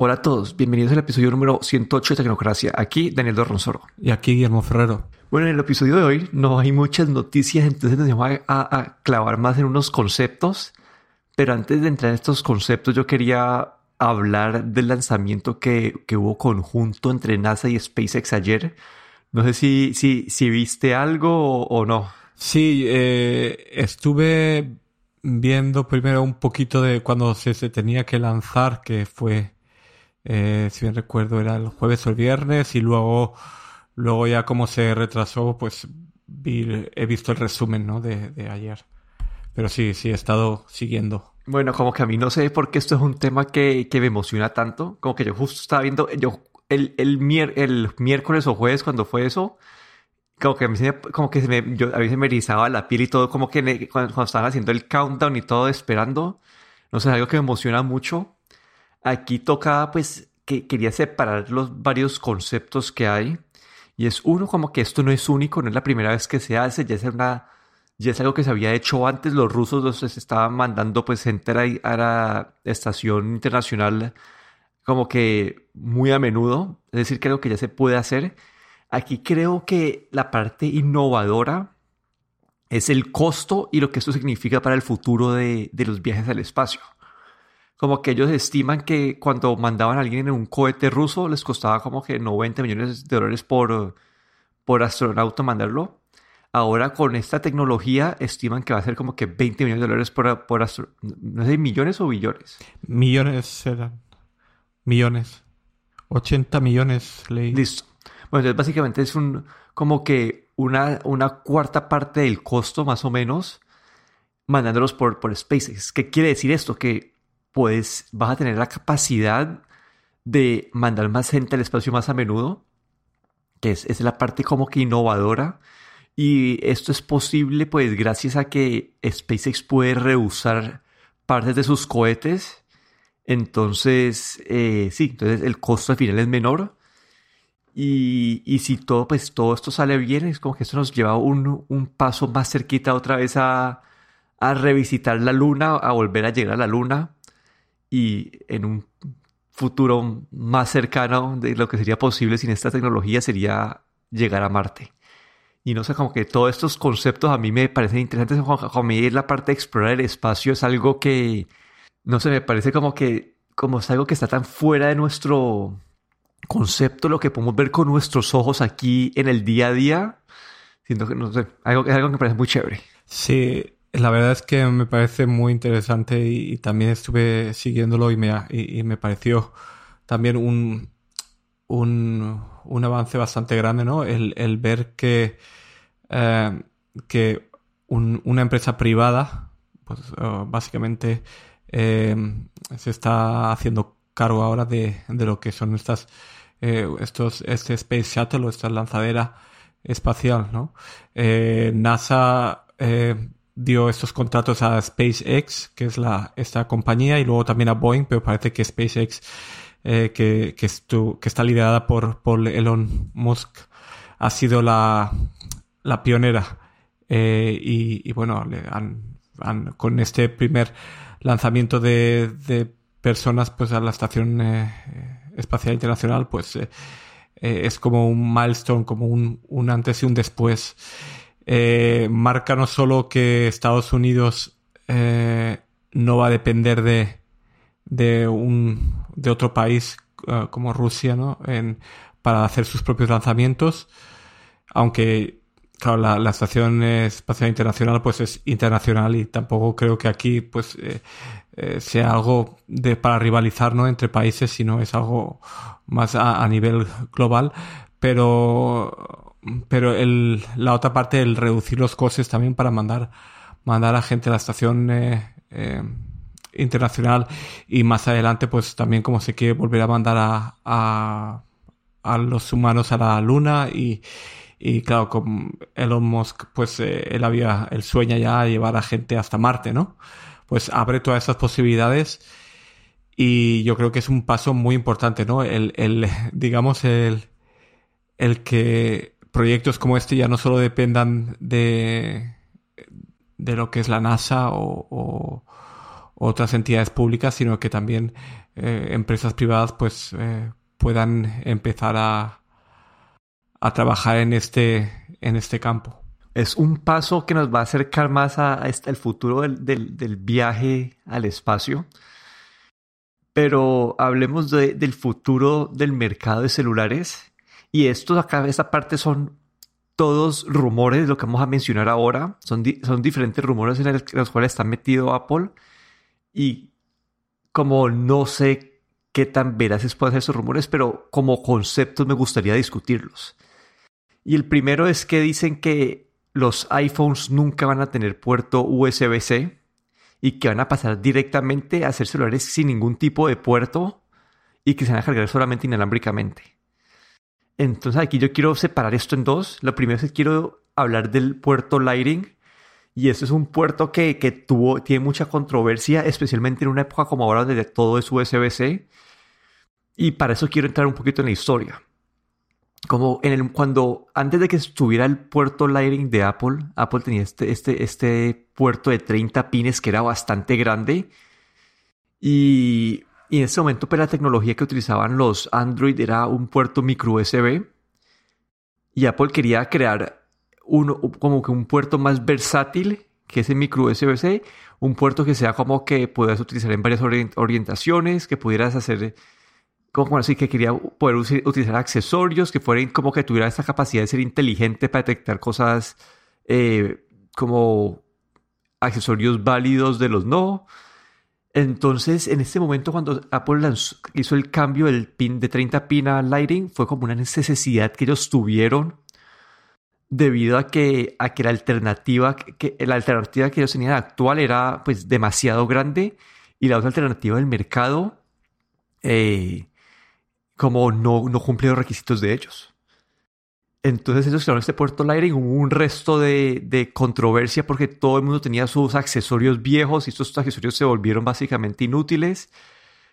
Hola a todos, bienvenidos al episodio número 108 de Tecnocracia. Aquí Daniel Dorronsoro. Y aquí Guillermo Ferrero. Bueno, en el episodio de hoy no hay muchas noticias, entonces nos vamos a, a clavar más en unos conceptos. Pero antes de entrar en estos conceptos, yo quería hablar del lanzamiento que, que hubo conjunto entre NASA y SpaceX ayer. No sé si, si, si viste algo o, o no. Sí, eh, estuve viendo primero un poquito de cuando se, se tenía que lanzar, que fue eh, si bien recuerdo era el jueves o el viernes y luego, luego ya como se retrasó, pues vi, he visto el resumen ¿no? de, de ayer. Pero sí, sí, he estado siguiendo. Bueno, como que a mí no sé por qué esto es un tema que, que me emociona tanto. Como que yo justo estaba viendo, yo el, el, mier, el miércoles o jueves cuando fue eso, como que a mí se me, como que se me, yo, a mí se me erizaba la piel y todo, como que cuando, cuando estaban haciendo el countdown y todo esperando, no sé, algo que me emociona mucho Aquí toca, pues, que quería separar los varios conceptos que hay. Y es uno, como que esto no es único, no es la primera vez que se hace, ya es una, ya es algo que se había hecho antes. Los rusos los estaban mandando, pues, gente a la estación internacional como que muy a menudo. Es decir, creo que ya se puede hacer. Aquí creo que la parte innovadora es el costo y lo que esto significa para el futuro de, de los viajes al espacio como que ellos estiman que cuando mandaban a alguien en un cohete ruso les costaba como que 90 millones de dólares por, por astronauta mandarlo. Ahora con esta tecnología estiman que va a ser como que 20 millones de dólares por, por astronauta. No sé, millones o billones. Millones serán. Millones. 80 millones leí. Listo. Bueno, entonces básicamente es un como que una, una cuarta parte del costo más o menos mandándolos por, por SpaceX. ¿Qué quiere decir esto? Que pues vas a tener la capacidad de mandar más gente al espacio más a menudo, que es, es la parte como que innovadora. Y esto es posible pues gracias a que SpaceX puede reusar partes de sus cohetes. Entonces, eh, sí, entonces el costo al final es menor. Y, y, si todo, pues todo esto sale bien, es como que esto nos lleva un, un paso más cerquita otra vez a, a revisitar la luna, a volver a llegar a la luna y en un futuro más cercano de lo que sería posible sin esta tecnología sería llegar a Marte. Y no sé, como que todos estos conceptos a mí me parecen interesantes. Como a mí la parte de explorar el espacio es algo que, no sé, me parece como que, como es algo que está tan fuera de nuestro concepto, lo que podemos ver con nuestros ojos aquí en el día a día. Siento que, no sé, algo, es algo que me parece muy chévere. Sí, la verdad es que me parece muy interesante y, también estuve siguiéndolo y me, y, me pareció también un, un, un, avance bastante grande, ¿no? El, el ver que, eh, que un, una empresa privada, pues uh, básicamente eh, se está haciendo cargo ahora de, de lo que son estas, eh, estos, este Space Shuttle o esta lanzadera espacial, ¿no? Eh, NASA dio estos contratos a SpaceX, que es la, esta compañía, y luego también a Boeing, pero parece que SpaceX, eh, que, que, está liderada por, por Elon Musk, ha sido la, la pionera. Eh, y, bueno, le han, con este primer lanzamiento de, de, personas pues a la Estación eh, Espacial Internacional, pues es como un milestone, como un, un antes y un después eh, marca no solo que Estados Unidos eh, no va a depender de, de, un, de otro país uh, como Rusia ¿no? En, para hacer sus propios lanzamientos, aunque claro, la, Estación Espacial Internacional pues es internacional y tampoco creo que aquí pues eh, eh, sea algo de, para rivalizar entre países, sino es algo más a, a nivel global. Pero pero el, la otra parte, el reducir los costes también para mandar, mandar a gente a la estación eh, eh, internacional y más adelante, pues también como se quiere volver a mandar a, a, a los humanos a la luna y, y claro, con Elon Musk, pues eh, él había, él sueña ya llevar a gente hasta Marte, ¿no? Pues abre todas esas posibilidades y yo creo que es un paso muy importante, ¿no? El, el digamos, el, el que proyectos como este ya no solo dependan de, de lo que es la NASA o, otras entidades públicas, sino que también eh, empresas privadas pues eh, puedan empezar a, a trabajar en este, en este campo. Es un paso que nos va a acercar más a, este, el futuro del, del, viaje al espacio. Pero hablemos del futuro del mercado de celulares. Y esto acá, esta parte son todos rumores, lo que vamos a mencionar ahora. Son, diferentes rumores en, en los cuales está metido Apple y como no sé qué tan veraces pueden ser esos rumores, pero como conceptos me gustaría discutirlos. Y el primero es que dicen que los iPhones nunca van a tener puerto USB-C y que van a pasar directamente a ser celulares sin ningún tipo de puerto y que se van a cargar solamente inalámbricamente. Entonces aquí yo quiero separar esto en dos. Lo primero es que quiero hablar del puerto Lighting y este es un puerto que, tuvo, tiene mucha controversia, especialmente en una época como ahora donde todo es USB-C. Y para eso quiero entrar un poquito en la historia. Como en el, cuando, antes de que estuviera el puerto Lightning de Apple, Apple tenía este, este, este puerto de 30 pines que era bastante grande. Y, y en ese momento, pues la tecnología que utilizaban los Android era un puerto micro USB. Y Apple quería crear uno, como que un puerto más versátil que ese micro USB-C, un puerto que sea como que puedas utilizar en varias orientaciones, que pudieras hacer, como así, que quería poder utilizar accesorios, que fueran como que tuviera esta capacidad de ser inteligente para detectar cosas eh, como accesorios válidos de los no. Entonces, en este momento, cuando Apple hizo el cambio del pin de 30 pin a Lighting, fue como una necesidad que ellos tuvieron debido a que, a que la alternativa que, la alternativa que ellos tenían actual era pues demasiado grande y la otra alternativa del mercado eh, como no, no cumple los requisitos de ellos. Entonces ellos crearon este puerto Lightning, hubo un resto de, de, controversia porque todo el mundo tenía sus accesorios viejos y estos accesorios se volvieron básicamente inútiles.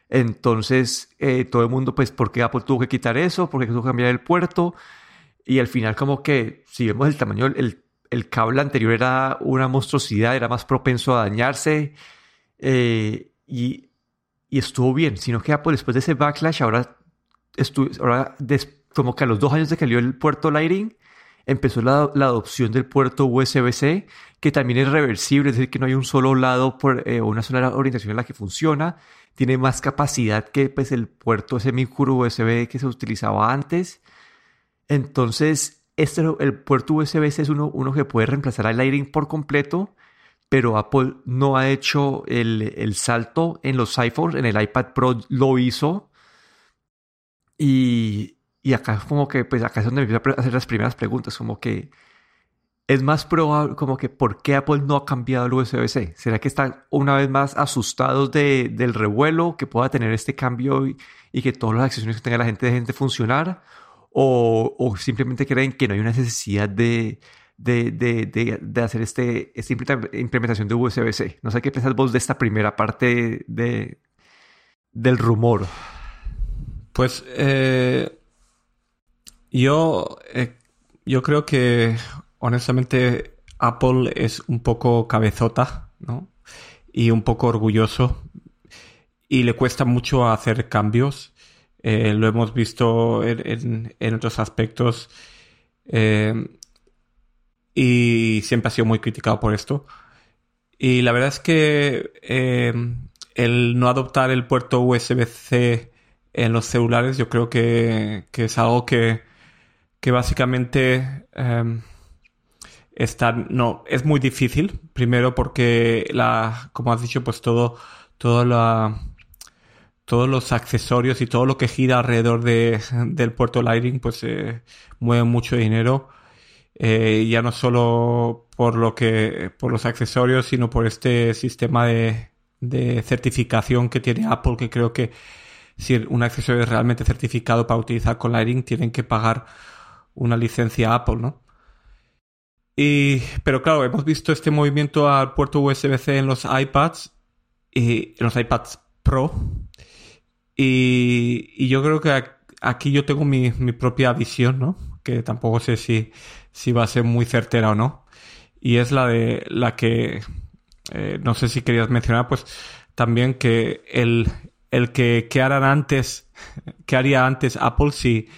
Entonces eh, todo el mundo, pues, ¿por qué Apple tuvo que quitar eso? ¿Por qué tuvo que cambiar el puerto? Y al final como que, si vemos el tamaño, el, el cable anterior era una monstruosidad, era más propenso a dañarse eh, y, y, estuvo bien, sino que Apple después de ese backlash, ahora, ahora como que a los dos años de que salió el puerto Lighting, empezó la, adopción del puerto USB-C, que también es reversible, es decir, que no hay un solo lado por, eh, una sola orientación en la que funciona, tiene más capacidad que pues, el puerto ese micro USB que se utilizaba antes. Entonces, este, el puerto USB-C es uno, uno que puede reemplazar al Lightning por completo, pero Apple no ha hecho el, salto en los iPhones, en el iPad Pro lo hizo. Y, y acá es como que, pues acá es donde empiezo a hacer las primeras preguntas, como que es más probable, como que, ¿por qué Apple no ha cambiado el USB-C? ¿Será que están una vez más asustados de, del revuelo que pueda tener este cambio y, y, que todas las accesorios que tenga la gente dejen de funcionar? o, simplemente creen que no hay una necesidad de, de, hacer este, esta implementación de USB-C. No sé qué piensas vos de esta primera parte de, del rumor. Pues eh, yo, eh, yo creo que honestamente Apple es un poco cabezota, ¿no? Y un poco orgulloso. Y le cuesta mucho hacer cambios. Eh, lo hemos visto en, otros aspectos eh, y siempre ha sido muy criticado por esto. Y la verdad es que el no adoptar el puerto USB-C en los celulares yo creo que, es algo que, que básicamente está, no, es muy difícil. Primero porque la, como has dicho, pues todo, la todos los accesorios y todo lo que gira alrededor de, del puerto Lightning pues eh, mueve mucho dinero eh, ya no solo por lo que por los accesorios sino por este sistema de, de certificación que tiene Apple que creo que si un accesorio es realmente certificado para utilizar con Lightning tienen que pagar una licencia Apple no y pero claro hemos visto este movimiento al puerto USB-C en los iPads y en los iPads Pro y, yo creo que aquí yo tengo mi, propia visión, ¿no? Que tampoco sé si, si va a ser muy certera o no. Y es la de la que, eh, no sé si querías mencionar, pues también que el, el que, que harán antes, que haría antes Apple si,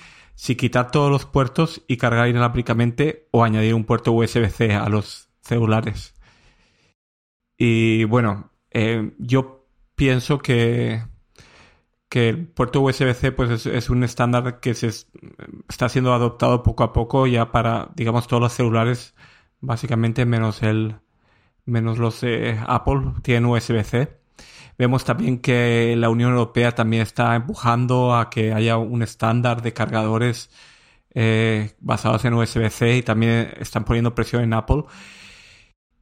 si quitar todos los puertos y cargar inalámbricamente o añadir un puerto USB-C a los celulares. Y bueno, eh, yo pienso que, que el puerto USB-C pues es, un estándar que se está siendo adoptado poco a poco ya para, digamos, todos los celulares, básicamente menos el menos los de Apple tienen USB-C. Vemos también que la Unión Europea también está empujando a que haya un estándar de cargadores eh, basados en USB-C y también están poniendo presión en Apple.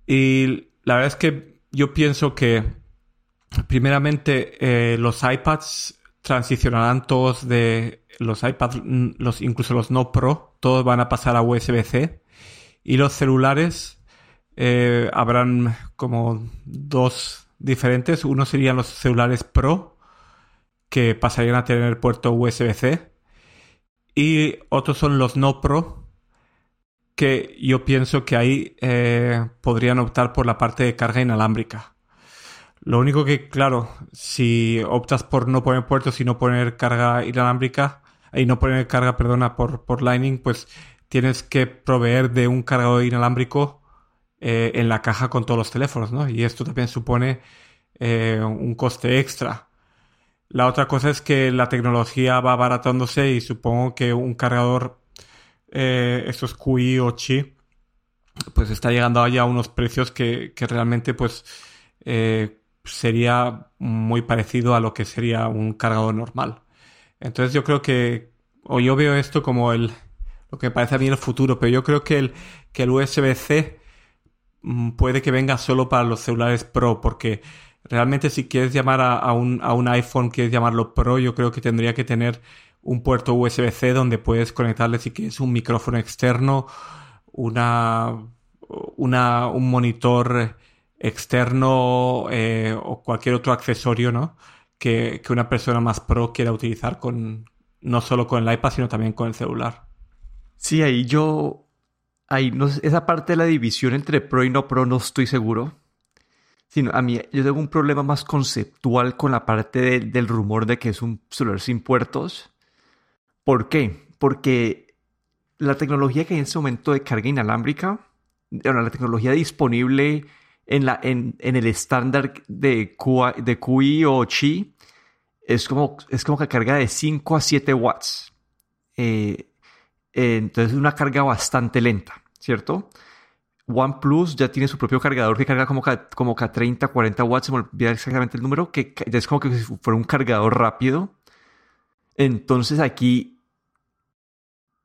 Y la verdad es que yo pienso que primeramente eh, los iPads transicionarán todos de los iPads, los, incluso los no Pro, todos van a pasar a USB-C y los celulares eh, habrán como dos diferentes. Uno serían los celulares Pro, que pasarían a tener puerto USB-C. Y otros son los no Pro, que yo pienso que ahí eh, podrían optar por la parte de carga inalámbrica. Lo único que, claro, si optas por no poner puertos y no poner carga inalámbrica, y no poner carga, perdona, por, por Lightning, pues tienes que proveer de un cargador inalámbrico eh, en la caja con todos los teléfonos, ¿no? Y esto también supone eh, un coste extra. La otra cosa es que la tecnología va abaratándose y supongo que un cargador, eh, estos QI o Qi, pues está llegando ya a unos precios que, realmente pues sería muy parecido a lo que sería un cargador normal. Entonces yo creo que, o yo veo esto como el, lo que parece a mí el futuro, pero yo creo que el, que el USB-C puede que venga solo para los celulares Pro, porque realmente si quieres llamar a, un, a un iPhone, quieres llamarlo Pro, yo creo que tendría que tener un puerto USB-C donde puedes conectarle si quieres un micrófono externo, una, una un monitor externo eh, o cualquier otro accesorio, ¿no? Que, que una persona más pro quiera utilizar con no solo con el iPad, sino también con el celular. Sí, ahí yo no, esa parte de la división entre pro y no pro no estoy seguro. Sino a mí, yo tengo un problema más conceptual con la parte del rumor de que es un celular sin puertos. ¿Por qué? Porque la tecnología que hay en este momento de carga inalámbrica, la tecnología disponible en, la, en, el estándar de, QI, o Qi, es como, es como que carga de 5 a 7 watts. Eh, entonces es una carga bastante lenta. ¿Cierto? OnePlus ya tiene su propio cargador que carga como a, como 30, 40 watts, se me olvida exactamente el número, que es como que si fuera un cargador rápido. Entonces aquí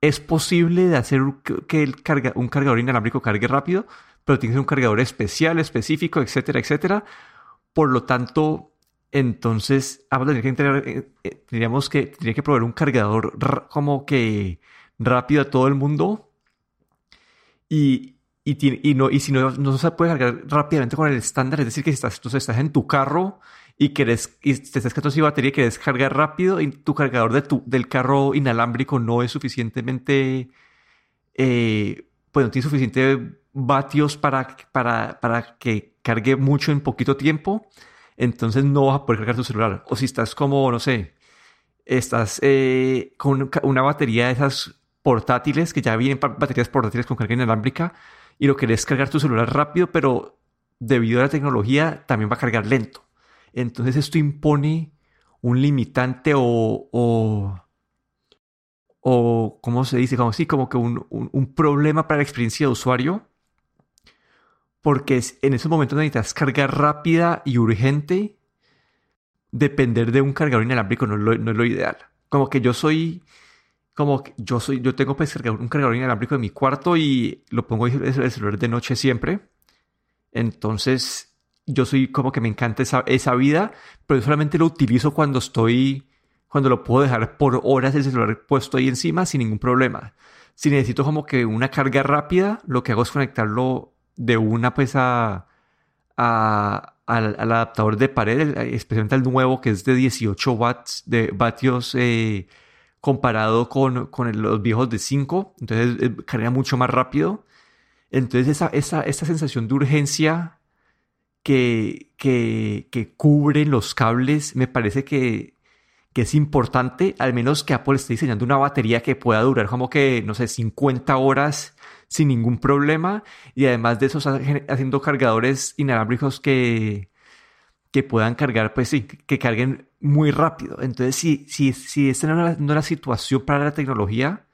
es posible de hacer que el carga, un cargador inalámbrico cargue rápido, pero tiene que ser un cargador especial, específico, etcétera, etcétera. Por lo tanto, entonces vamos a que eh, eh, tendríamos que, tendría que proveer un cargador como que rápido a todo el mundo y, y, no, y si no, no se puede cargar rápidamente con el estándar, es decir, que si estás, tú estás en tu carro y quieres, y te estás quedando sin batería y quieres cargar rápido y tu cargador de tu, del carro inalámbrico no es suficientemente, eh, pues no tiene suficiente vatios para, para, para que cargue mucho en poquito tiempo, entonces no vas a poder cargar tu celular. O si estás como, no sé, estás eh, con una batería de esas portátiles, que ya vienen baterías portátiles con carga inalámbrica, y lo querés cargar tu celular rápido, pero debido a la tecnología también va a cargar lento. Entonces esto impone un limitante o, o, o ¿cómo se dice? Como, sí, como que un, un, problema para la experiencia de usuario, porque en esos momentos necesitas cargar rápida y urgente, depender de un cargador inalámbrico no no es lo ideal. Como que yo soy como yo soy, yo tengo pues, un cargador inalámbrico en mi cuarto y lo pongo en el celular de noche siempre. Entonces, yo soy como que me encanta esa, esa vida, pero solamente lo utilizo cuando estoy, cuando lo puedo dejar por horas el celular puesto ahí encima sin ningún problema. Si necesito como que una carga rápida, lo que hago es conectarlo de una pues a, a al, adaptador de pared, especialmente al nuevo que es de 18 watts de vatios eh, comparado con, los viejos de 5, entonces eh, carga mucho más rápido. Entonces esa, esa, esa sensación de urgencia que, que, que cubren los cables, me parece que, que es importante, al menos que Apple esté diseñando una batería que pueda durar como que, no sé, 50 horas sin ningún problema y además de eso haciendo cargadores inalámbricos que, que puedan cargar, pues sí, que carguen muy rápido. Entonces, si, si, si esta no es la situación para la tecnología,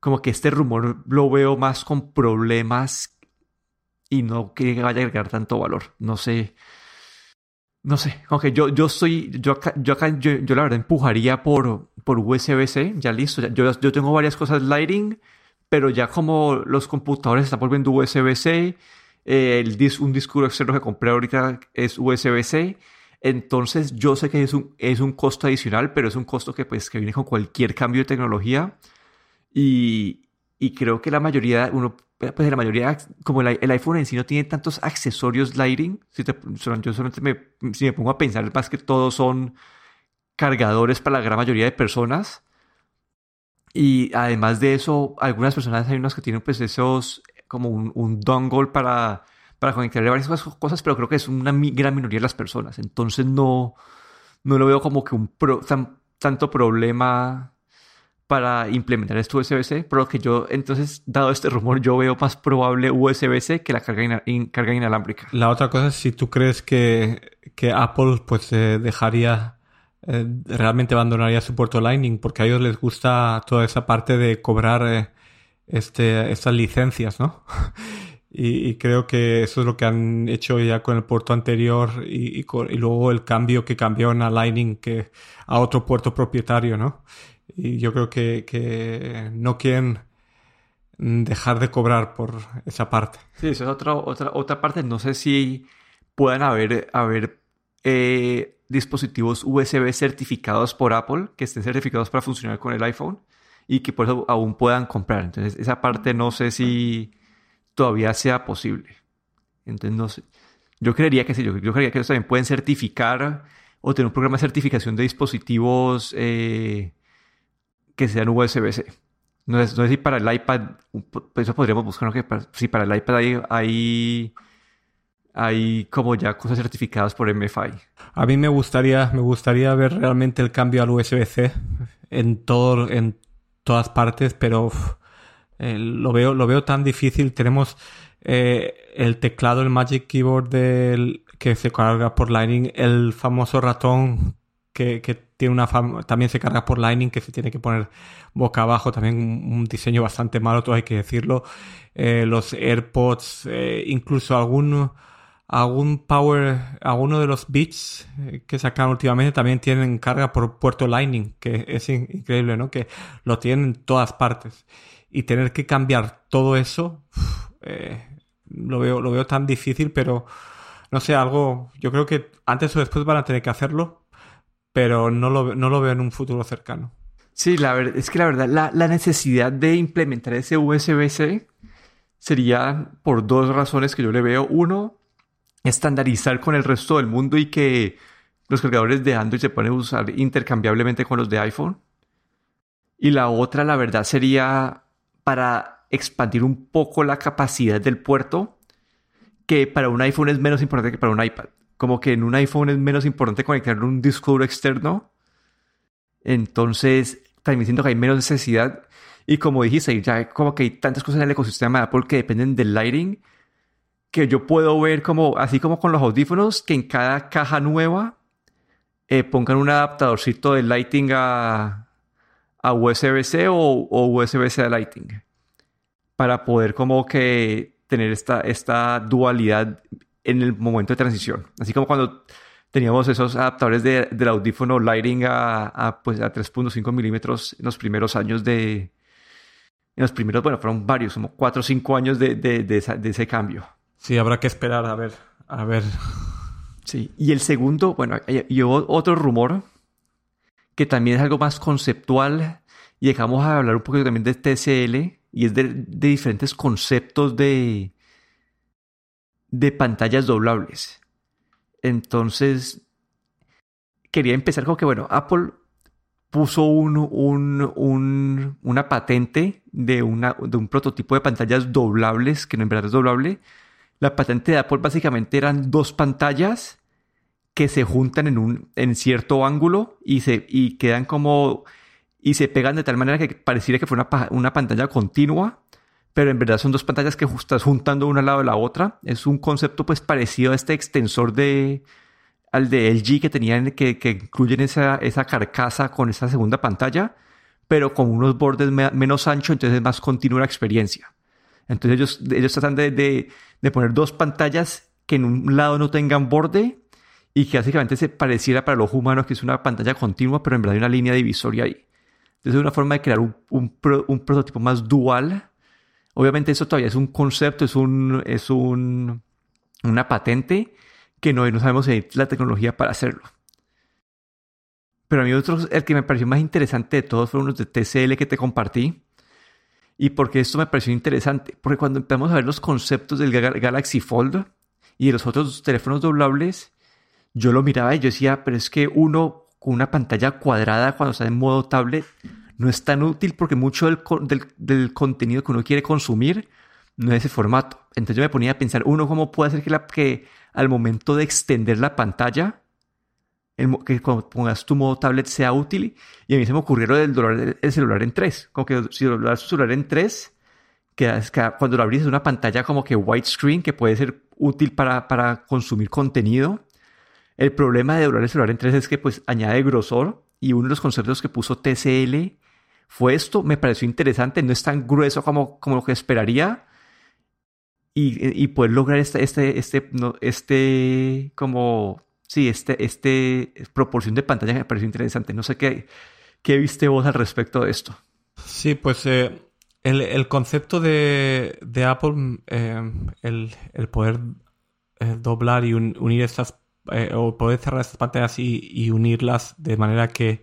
como que este rumor lo veo más con problemas y no que vaya a agregar tanto valor. No sé. No sé, aunque yo, yo soy, yo acá, yo, acá yo, la verdad empujaría por, por USB-C, ya listo. Yo, yo tengo varias cosas Lighting, pero ya como los computadores están volviendo USB-C, eh, el dis, un disco externo que compré ahorita es USB-C, entonces yo sé que es un, es un costo adicional, pero es un costo que pues que viene con cualquier cambio de tecnología y, y creo que la mayoría, uno pues la mayoría, como el, iPhone en sí no tiene tantos accesorios lighting, si te, yo solamente me, si me pongo a pensar, más que todos son cargadores para la gran mayoría de personas. Y además de eso, algunas personas hay unas que tienen pues esos, como un, un dongle para, para conectarle varias cosas, pero creo que es una gran minoría de las personas. Entonces no, no lo veo como que un tanto problema para implementar este USB-C, pero que yo, entonces, dado este rumor, yo veo más probable USB-C que la carga, carga inalámbrica. La otra cosa es si tú crees que, que Apple pues eh, dejaría, eh, realmente abandonaría su puerto Lightning, porque a ellos les gusta toda esa parte de cobrar eh, este, estas licencias, ¿no? y, creo que eso es lo que han hecho ya con el puerto anterior y, y, y luego el cambio que cambiaron a Lightning que a otro puerto propietario, ¿no? y yo creo que, no quieren dejar de cobrar por esa parte. Sí, esa es otra, otra, otra parte. No sé si puedan haber, haber eh, dispositivos USB certificados por Apple, que estén certificados para funcionar con el iPhone y que por eso aún puedan comprar. Entonces, esa parte no sé si todavía sea posible. Entonces, no sé. Yo creería que sí, yo, creería que ellos también pueden certificar o tener un programa de certificación de dispositivos eh, que sean USB-C. No sé, si para el iPad, pues eso podríamos buscar, que si para el iPad hay, hay, como ya cosas certificadas por MFI. A mí me gustaría, me gustaría ver realmente el cambio al USB-C en todo, en todas partes, pero eh, lo veo, lo veo tan difícil. Tenemos eh, el teclado, el Magic Keyboard del, que se carga por Lightning, el famoso ratón que, que tiene una también se carga por Lightning que se tiene que poner boca abajo, también un, diseño bastante malo, todo hay que decirlo. Eh, los AirPods, eh, incluso algún, algún Power, alguno de los Beats eh, que sacan últimamente también tienen carga por puerto Lightning, que es increíble, ¿no? Que lo tienen en todas partes. Y tener que cambiar todo eso, lo, veo, lo veo tan difícil, pero no sé, algo, yo creo que antes o después van a tener que hacerlo pero no lo, no lo veo en un futuro cercano. Sí, la verdad, es que la verdad, la, la necesidad de implementar ese USB-C sería por dos razones que yo le veo. Uno, estandarizar con el resto del mundo y que los cargadores de Android se pueden usar intercambiablemente con los de iPhone. Y la otra, la verdad, sería para expandir un poco la capacidad del puerto, que para un iPhone es menos importante que para un iPad como que en un iPhone es menos importante conectar un disco duro externo. Entonces, también siento que hay menos necesidad. Y como dijiste, ya como que hay tantas cosas en el ecosistema de Apple que dependen del lighting, que yo puedo ver como, así como con los audífonos, que en cada caja nueva eh, pongan un adaptadorcito de lighting a, a USB-C o, o USB-C lighting. Para poder como que tener esta, esta dualidad en el momento de transición. Así como cuando teníamos esos adaptadores de, del audífono Lighting a, a, pues, a 3.5 milímetros en los primeros años de... En los primeros, bueno, fueron varios, como 4 o 5 años de, de, de, ese cambio. Sí, habrá que esperar a ver, a ver. Sí, y el segundo, bueno, y otro rumor que también es algo más conceptual y dejamos a hablar un poquito también de TCL y es de, de diferentes conceptos de, de pantallas doblables. Entonces, quería empezar con que, bueno, Apple puso un, un, una patente de, de un prototipo de pantallas doblables, que no en verdad es doblable, La patente de Apple básicamente eran dos pantallas que se juntan en un en cierto ángulo y se y quedan como y se pegan de tal manera que pareciera que fue una, una pantalla continua, pero en verdad son dos pantallas que estás juntando una al lado de la otra. Es un concepto pues parecido a este extensor de al de LG que tenían que, que incluyen esa, esa carcasa con esa segunda pantalla, pero con unos bordes menos anchos, entonces es más continua la experiencia. Entonces ellos, ellos tratan de, de, de poner dos pantallas que en un lado no tengan borde y que básicamente se pareciera para los humanos que es una pantalla continua, pero en verdad hay una línea divisoria ahí. Entonces es una forma de crear un, un, un, prototipo más dual. Obviamente eso todavía es un concepto, es, un, es un, una patente que no, no sabemos si hay la tecnología para hacerlo. Pero a mí otro, el que me pareció más interesante de todos fueron los de TCL que te compartí. Y porque esto me pareció interesante, porque cuando empezamos a ver los conceptos del Galaxy Fold y de los otros teléfonos doblables, yo lo miraba y yo decía, pero es que uno con una pantalla cuadrada cuando está en modo tablet no es tan útil porque mucho del, del, contenido que uno quiere consumir no es ese formato. Entonces yo me ponía a pensar, uno, ¿cómo puede hacer que, al momento de extender la pantalla, el, que cuando pongas tu modo tablet sea útil? Y a mí se me ocurrió lo doblar el celular en tres. Como que si doblas tu celular en tres, que, cuando lo abrís es una pantalla como que widescreen que puede ser útil para, para consumir contenido el problema de doblar el celular en tres es que pues añade grosor y uno de los conceptos que puso TCL fue esto. Me pareció interesante, no es tan grueso como, como lo que esperaría. Y, y poder lograr este, este, este, no, este, como, sí, este, este proporción de pantalla me pareció interesante. No sé qué, qué viste vos al respecto de esto. Sí, pues eh, el, concepto de, de Apple, eh, el, el, poder eh, doblar y unir estas eh, o poder cerrar estas pantallas y, unirlas de manera que,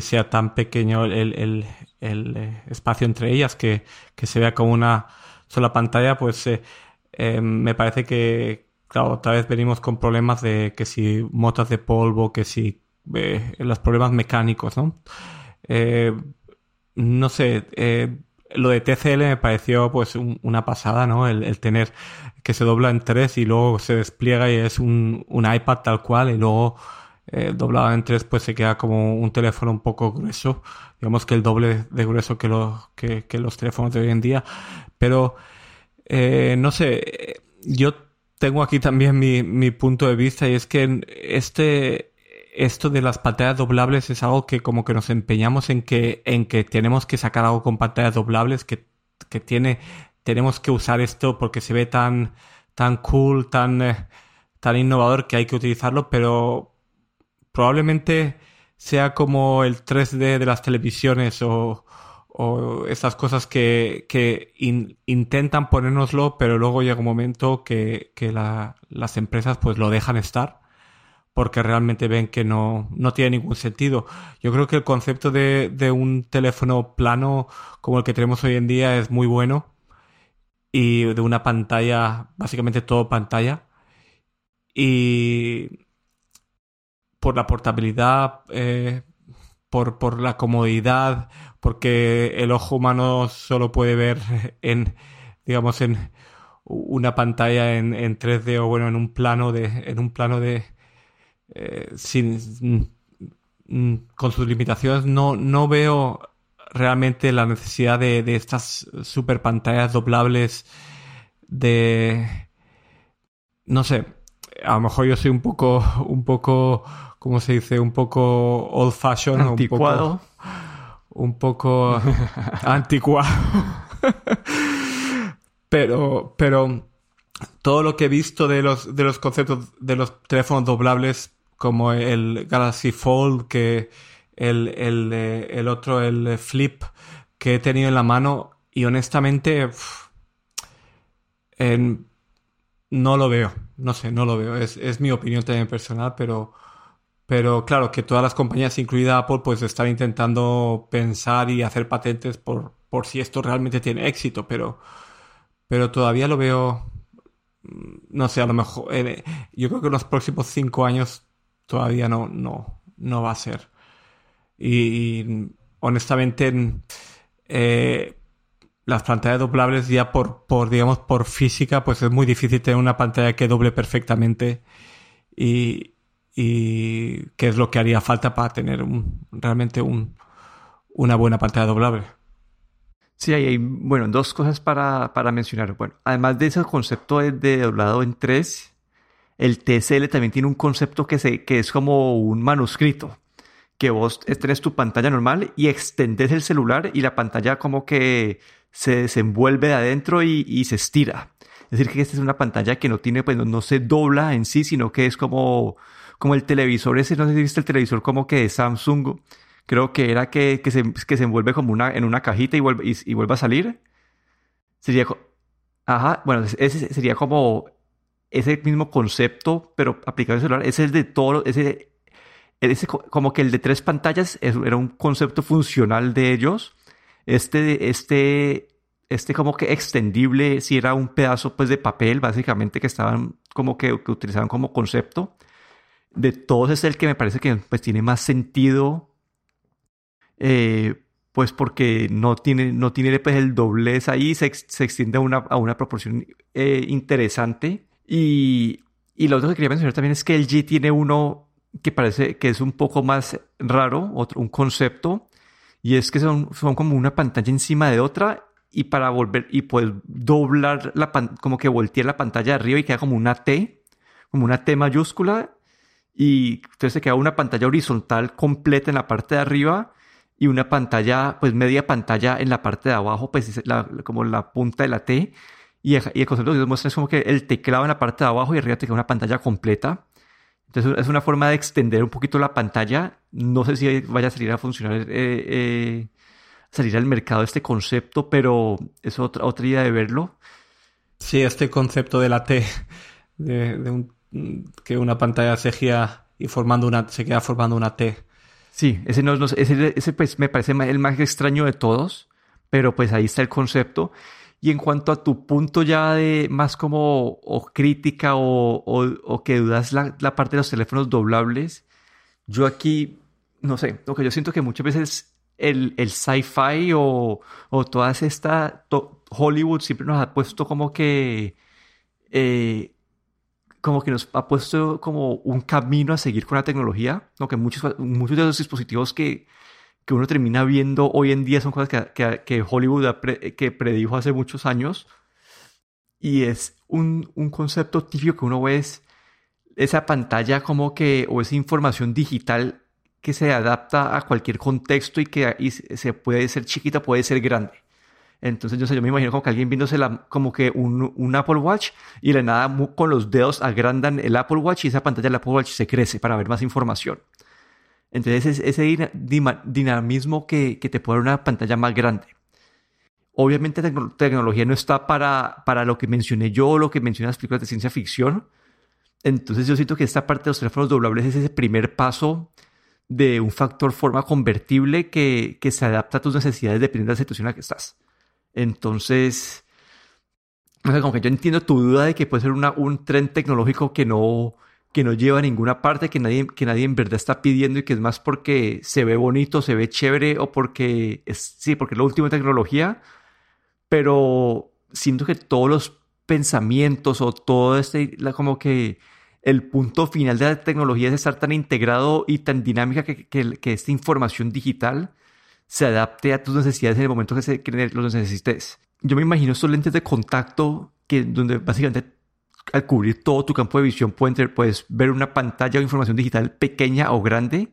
sea tan pequeño el, eh, espacio entre ellas, que, se vea como una sola pantalla, pues eh, me parece que, claro, otra vez venimos con problemas de que si motas de polvo, que si los problemas mecánicos, ¿no? no sé, lo de TCL me pareció pues una pasada, ¿no? El, tener que se dobla en tres y luego se despliega y es un, iPad tal cual y luego eh, doblado en tres pues se queda como un teléfono un poco grueso, digamos que el doble de grueso que, que, los teléfonos de hoy en día, pero eh, no sé, yo tengo aquí también mi, mi punto de vista y es que este esto de las pantallas doblables es algo que como que nos empeñamos en que, en que tenemos que sacar algo con pantallas doblables, que, que tiene, tenemos que usar esto porque se ve tan, tan cool, tan, eh, tan innovador que hay que utilizarlo, pero probablemente sea como el 3D de las televisiones o, o esas cosas que, que intentan ponérnoslo, pero luego llega un momento que, que la, las empresas pues lo dejan estar porque realmente ven que no, no tiene ningún sentido. Yo creo que el concepto de, de, un teléfono plano como el que tenemos hoy en día es muy bueno y de una pantalla, básicamente todo pantalla. Y por la portabilidad, eh, por, por la comodidad, porque el ojo humano solo puede ver en, digamos, en una pantalla en, en 3D o bueno, en un plano de, en un plano de, eh, sin, mm, mm, con sus limitaciones, no, no veo realmente la necesidad de, estas super pantallas doblables de no sé a lo mejor yo soy un poco un poco ¿cómo se dice? un poco old fashion anticuado un poco, un poco anticuado pero pero todo lo que he visto de los de los conceptos de los teléfonos doblables como el Galaxy Fold, que el, el, eh, el otro, el Flip, que he tenido en la mano y honestamente no lo veo, no sé, no lo veo. Es, es, mi opinión también personal, pero, pero claro, que todas las compañías, incluida Apple, pues están intentando pensar y hacer patentes por, por si esto realmente tiene éxito, pero, pero todavía lo veo, mm, no sé, a lo mejor, yo creo que en los próximos cinco años todavía no, no, no va a ser. Y, honestamente, eh, las pantallas doblables ya por, por, digamos, por física, pues es muy difícil tener una pantalla que doble perfectamente y, y qué es lo que haría falta para tener realmente un, una buena pantalla doblable. Sí, hay, bueno, dos cosas para, para mencionar. Bueno, además de ese concepto de doblado en tres, el TSL también tiene un concepto que, que es como un manuscrito que vos tenés tu pantalla normal y extendés el celular y la pantalla como que se desenvuelve de adentro y, se estira. Es decir, que esta es una pantalla que no tiene, pues no, se dobla en sí, sino que es como, como el televisor ese, no sé si viste el televisor como que de Samsung, creo que era que, que se envuelve como una, en una cajita y vuelve, y, vuelve a salir. Sería, ajá, bueno, ese sería como ese mismo concepto, pero aplicado en celular. Ese es de todo, ese como que el de tres pantallas era un concepto funcional de ellos. Este, este, este como que extendible, si era un pedazo pues de papel, básicamente que estaban como que, que utilizaban como concepto. De todos es el que me parece que pues tiene más sentido, eh, pues porque no tiene, no tiene pues el doblez ahí, se, se extiende a una, a una proporción eh, interesante. Y, y lo otro que quería mencionar también es que el G tiene uno que parece que es un poco más raro, otro, un concepto, y es que son, son como una pantalla encima de otra y para volver y pues doblar la como que voltear la pantalla de arriba y queda como una T, como una T mayúscula y entonces se queda una pantalla horizontal completa en la parte de arriba y una pantalla, pues media pantalla en la parte de abajo, pues como la punta de la T y, y el concepto que muestra es como que el teclado en la parte de abajo y arriba te queda una pantalla completa entonces es una forma de extender un poquito la pantalla. No sé si vaya a salir a funcionar, eh, eh, salir al mercado este concepto, pero es otra, otra idea de verlo. Sí, este concepto de la T, de, que una pantalla se gira y formando una, se queda formando una T. Sí, ese, no, ese, ese pues me parece el más extraño de todos, pero pues ahí está el concepto. Y en cuanto a tu punto ya de más como o crítica o, que dudas la, parte de los teléfonos doblables, yo aquí, no sé, lo que yo siento que muchas veces el, el sci-fi o, o todas estas, Hollywood siempre nos ha puesto como que, eh, como que nos ha puesto como un camino a seguir con la tecnología, ¿no? que muchos, muchos de los dispositivos que que uno termina viendo hoy en día son cosas que, que, Hollywood que predijo hace muchos años. Y es un, un, concepto típico que uno ve es esa pantalla como que, o esa información digital que se adapta a cualquier contexto y que se puede ser chiquita, puede ser grande. Entonces, yo, sé, yo me imagino como que alguien viéndose la, como que un, un, Apple Watch y de nada con los dedos agrandan el Apple Watch y esa pantalla del Apple Watch se crece para ver más información. Entonces ese dinamismo que, te puede dar una pantalla más grande. Obviamente la tecnología no está para, para lo que mencioné yo, lo que mencioné las películas de ciencia ficción. Entonces yo siento que esta parte de los teléfonos doblables es ese primer paso de un factor forma convertible que, se adapta a tus necesidades dependiendo de la situación en la que estás. Entonces, como que yo entiendo tu duda de que puede ser una, un tren tecnológico que no, que no lleva a ninguna parte, que nadie, que nadie en verdad está pidiendo y que es más porque se ve bonito, se ve chévere o porque es, sí, porque es la última tecnología, pero siento que todos los pensamientos o todo este, como que el punto final de la tecnología es estar tan integrado y tan dinámica que, que, esta información digital se adapte a tus necesidades en el momento que, se, que los necesites. Yo me imagino estos lentes de contacto que donde básicamente al cubrir todo tu campo de visión puedes, ver una pantalla o información digital pequeña o grande.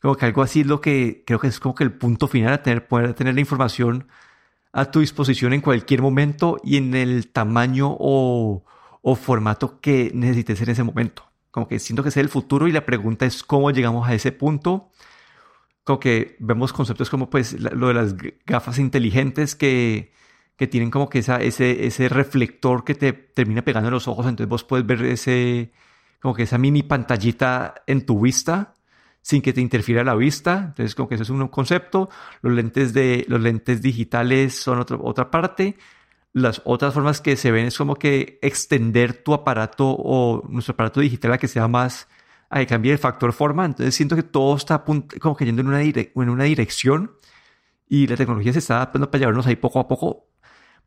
Como que algo así es lo que creo que es como que el punto final a tener, poder tener la información a tu disposición en cualquier momento y en el tamaño o, formato que necesites en ese momento. Como que siento que es el futuro y la pregunta es cómo llegamos a ese punto. Como que vemos conceptos como pues lo de las gafas inteligentes que que tienen como que esa, ese, ese reflector que te termina pegando en los ojos, entonces vos puedes ver ese, como que esa mini pantallita en tu vista sin que te interfiera la vista. Entonces, como que eso es un concepto. Los lentes, de, los lentes digitales son otra otra parte. Las otras formas que se ven es como que extender tu aparato o nuestro aparato digital a que sea más, a que cambie el factor forma. Entonces, siento que todo está como que yendo en una, en una dirección y la tecnología se está adaptando para llevarnos ahí poco a poco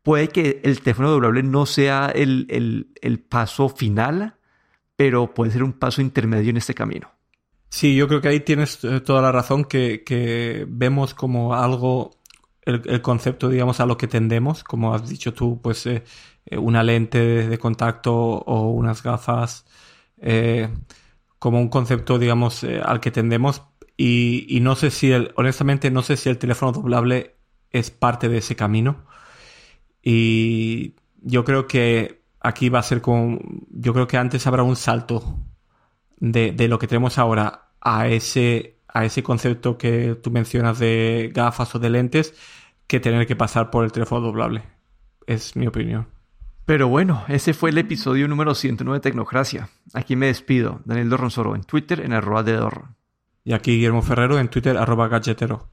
puede que el teléfono doblable no sea el, el paso final, pero puede ser un paso intermedio en este camino. Sí, yo creo que ahí tienes eh, toda la razón, que, que vemos como algo, el, concepto, digamos, a lo que tendemos, como has dicho tú, pues eh, eh, una lente de, contacto o unas gafas, como un concepto, digamos, al que tendemos. Y, y, no sé si, el, honestamente, no sé si el teléfono doblable es parte de ese camino. Y yo creo que aquí va a ser como, yo creo que antes habrá un salto de, de lo que tenemos ahora a ese, a ese concepto que tú mencionas de gafas o de lentes que tener que pasar por el teléfono doblable. Es mi opinión. Pero bueno, ese fue el episodio número 109 de Tecnocracia. Aquí me despido. Daniel Dorronsoro en Twitter en arroba de Dorron. Y aquí Guillermo Ferrero en Twitter arroba galletero.